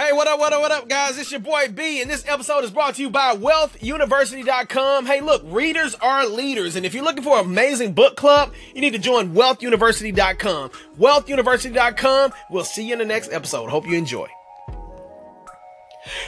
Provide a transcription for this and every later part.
Hey, what up, what up, what up, guys? It's your boy B, and this episode is brought to you by WealthUniversity.com. Hey, look, readers are leaders, and if you're looking for an amazing book club, you need to join WealthUniversity.com. WealthUniversity.com. We'll see you in the next episode. Hope you enjoy.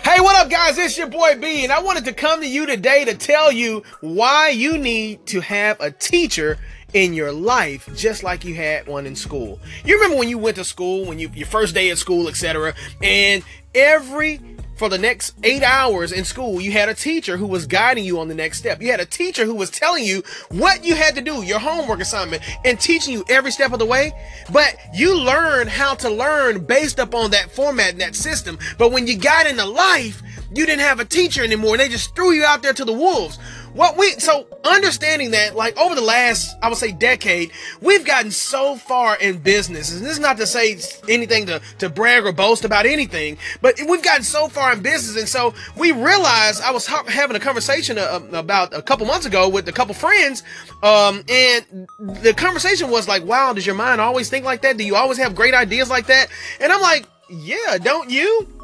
Hey, what up, guys? It's your boy B, and I wanted to come to you today to tell you why you need to have a teacher in your life just like you had one in school. You remember when you went to school, when you your first day at school, etc., and every for the next eight hours in school, you had a teacher who was guiding you on the next step. You had a teacher who was telling you what you had to do, your homework assignment, and teaching you every step of the way. But you learned how to learn based upon that format and that system. But when you got into life, you didn't have a teacher anymore. They just threw you out there to the wolves. What we so understanding that like over the last I would say decade, we've gotten so far in business, and this is not to say anything to to brag or boast about anything, but we've gotten so far in business, and so we realized I was ha- having a conversation uh, about a couple months ago with a couple friends, um, and the conversation was like, "Wow, does your mind always think like that? Do you always have great ideas like that?" And I'm like, "Yeah, don't you?"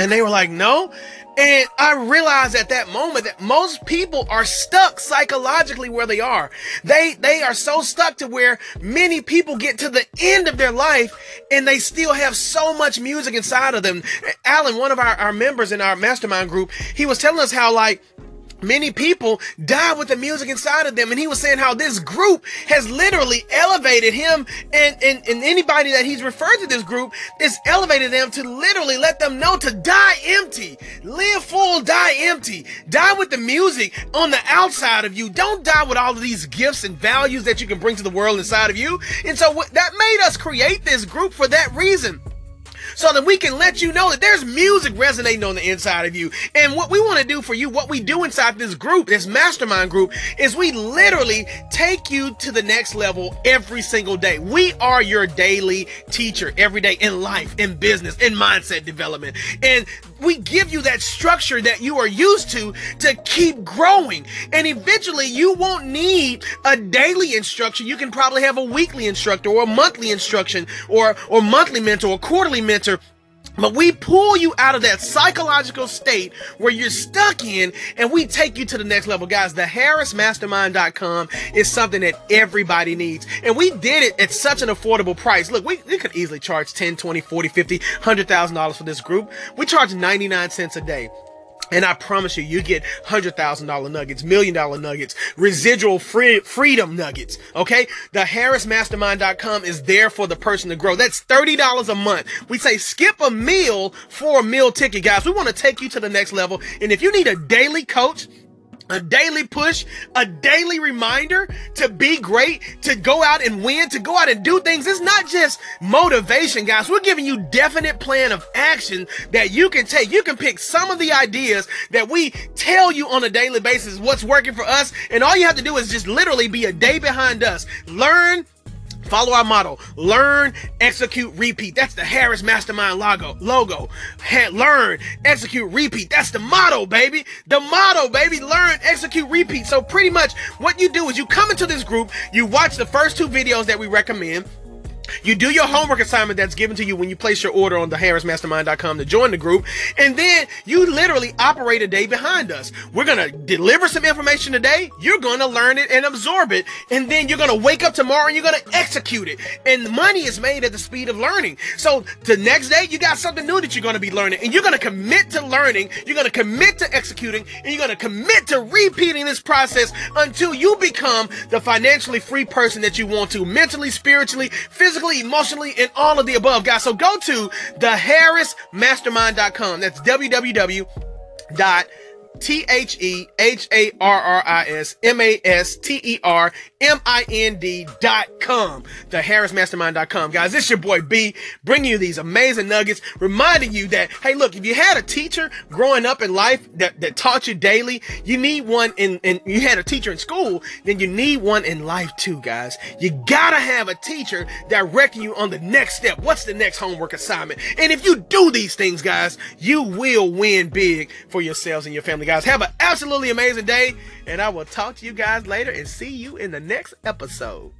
And they were like, "No." And I realized at that moment that most people are stuck psychologically where they are. They, they are so stuck to where many people get to the end of their life and they still have so much music inside of them. Alan, one of our, our members in our mastermind group, he was telling us how like, many people die with the music inside of them. And he was saying how this group has literally elevated him and, and, and anybody that he's referred to this group is elevated them to literally let them know to die empty, live full, die empty, die with the music on the outside of you. Don't die with all of these gifts and values that you can bring to the world inside of you. And so that made us create this group for that reason so that we can let you know that there's music resonating on the inside of you. And what we want to do for you, what we do inside this group, this mastermind group, is we literally take you to the next level every single day. We are your daily teacher every day in life, in business, in mindset development. And we give you that structure that you are used to to keep growing. And eventually you won't need a daily instruction. You can probably have a weekly instructor or a monthly instruction or, or monthly mentor or quarterly mentor but we pull you out of that psychological state where you're stuck in and we take you to the next level. Guys, the harrismastermind.com is something that everybody needs. And we did it at such an affordable price. Look, we, we could easily charge 10, 20, 40, 50, $100,000 for this group. We charge 99 cents a day. And I promise you, you get hundred thousand dollar nuggets, million dollar nuggets, residual free freedom nuggets. Okay. The harrismastermind.com is there for the person to grow. That's $30 a month. We say skip a meal for a meal ticket, guys. We want to take you to the next level. And if you need a daily coach, a daily push, a daily reminder to be great, to go out and win, to go out and do things. It's not just motivation, guys. We're giving you definite plan of action that you can take. You can pick some of the ideas that we tell you on a daily basis what's working for us. And all you have to do is just literally be a day behind us. Learn Follow our motto. Learn, execute, repeat. That's the Harris Mastermind logo. Logo. Learn, execute, repeat. That's the motto, baby. The motto, baby. Learn, execute, repeat. So pretty much what you do is you come into this group, you watch the first two videos that we recommend, you do your homework assignment that's given to you when you place your order on the harrismastermind.com to join the group. And then you literally operate a day behind us. We're going to deliver some information today. You're going to learn it and absorb it. And then you're going to wake up tomorrow and you're going to execute it. And money is made at the speed of learning. So the next day you got something new that you're going to be learning and you're going to commit to learning. You're going to commit to executing and you're going to commit to repeating this process until you become the financially free person that you want to mentally, spiritually, physically, physically, emotionally, and all of the above, guys. So go to theharrismastermind.com. That's www T H E H A R R I S M A S T E R M I N D dot com. The Harrismastermind dot com. Guys, this is your boy B bringing you these amazing nuggets, reminding you that, hey, look, if you had a teacher growing up in life that, that taught you daily, you need one in, and you had a teacher in school, then you need one in life too, guys. You gotta have a teacher directing you on the next step. What's the next homework assignment? And if you do these things, guys, you will win big for yourselves and your family guys. Have an absolutely amazing day, and I will talk to you guys later and see you in the next episode.